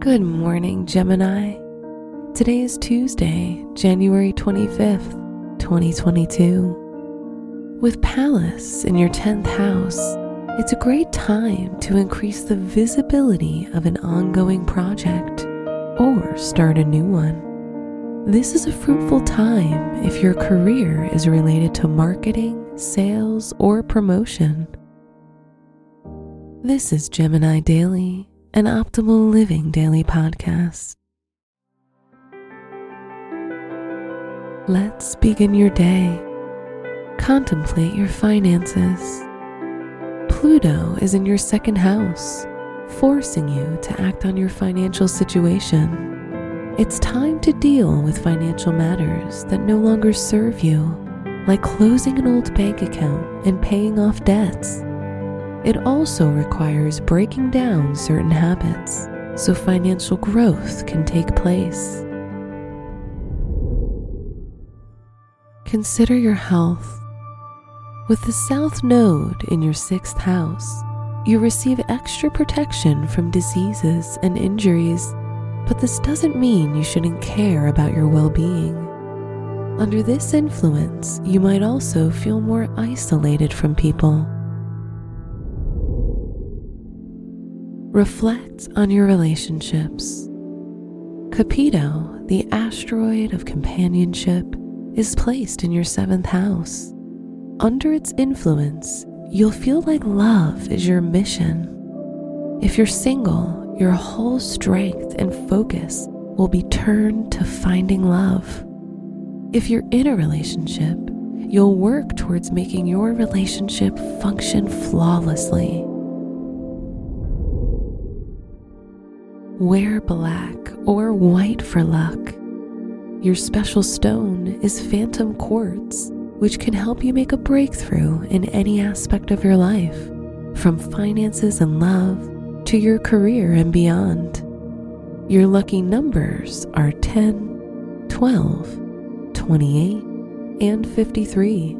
Good morning, Gemini. Today is Tuesday, January 25th, 2022. With Pallas in your 10th house, it's a great time to increase the visibility of an ongoing project or start a new one. This is a fruitful time if your career is related to marketing, sales, or promotion. This is Gemini Daily, an optimal living daily podcast. Let's begin your day. Contemplate your finances. Pluto is in your second house, forcing you to act on your financial situation. It's time to deal with financial matters that no longer serve you, like closing an old bank account and paying off debts. It also requires breaking down certain habits so financial growth can take place. Consider your health. With the South Node in your sixth house, you receive extra protection from diseases and injuries, but this doesn't mean you shouldn't care about your well being. Under this influence, you might also feel more isolated from people. Reflect on your relationships. Cupido, the asteroid of companionship, is placed in your seventh house. Under its influence, you'll feel like love is your mission. If you're single, your whole strength and focus will be turned to finding love. If you're in a relationship, you'll work towards making your relationship function flawlessly. Wear black or white for luck. Your special stone is phantom quartz, which can help you make a breakthrough in any aspect of your life, from finances and love to your career and beyond. Your lucky numbers are 10, 12, 28, and 53.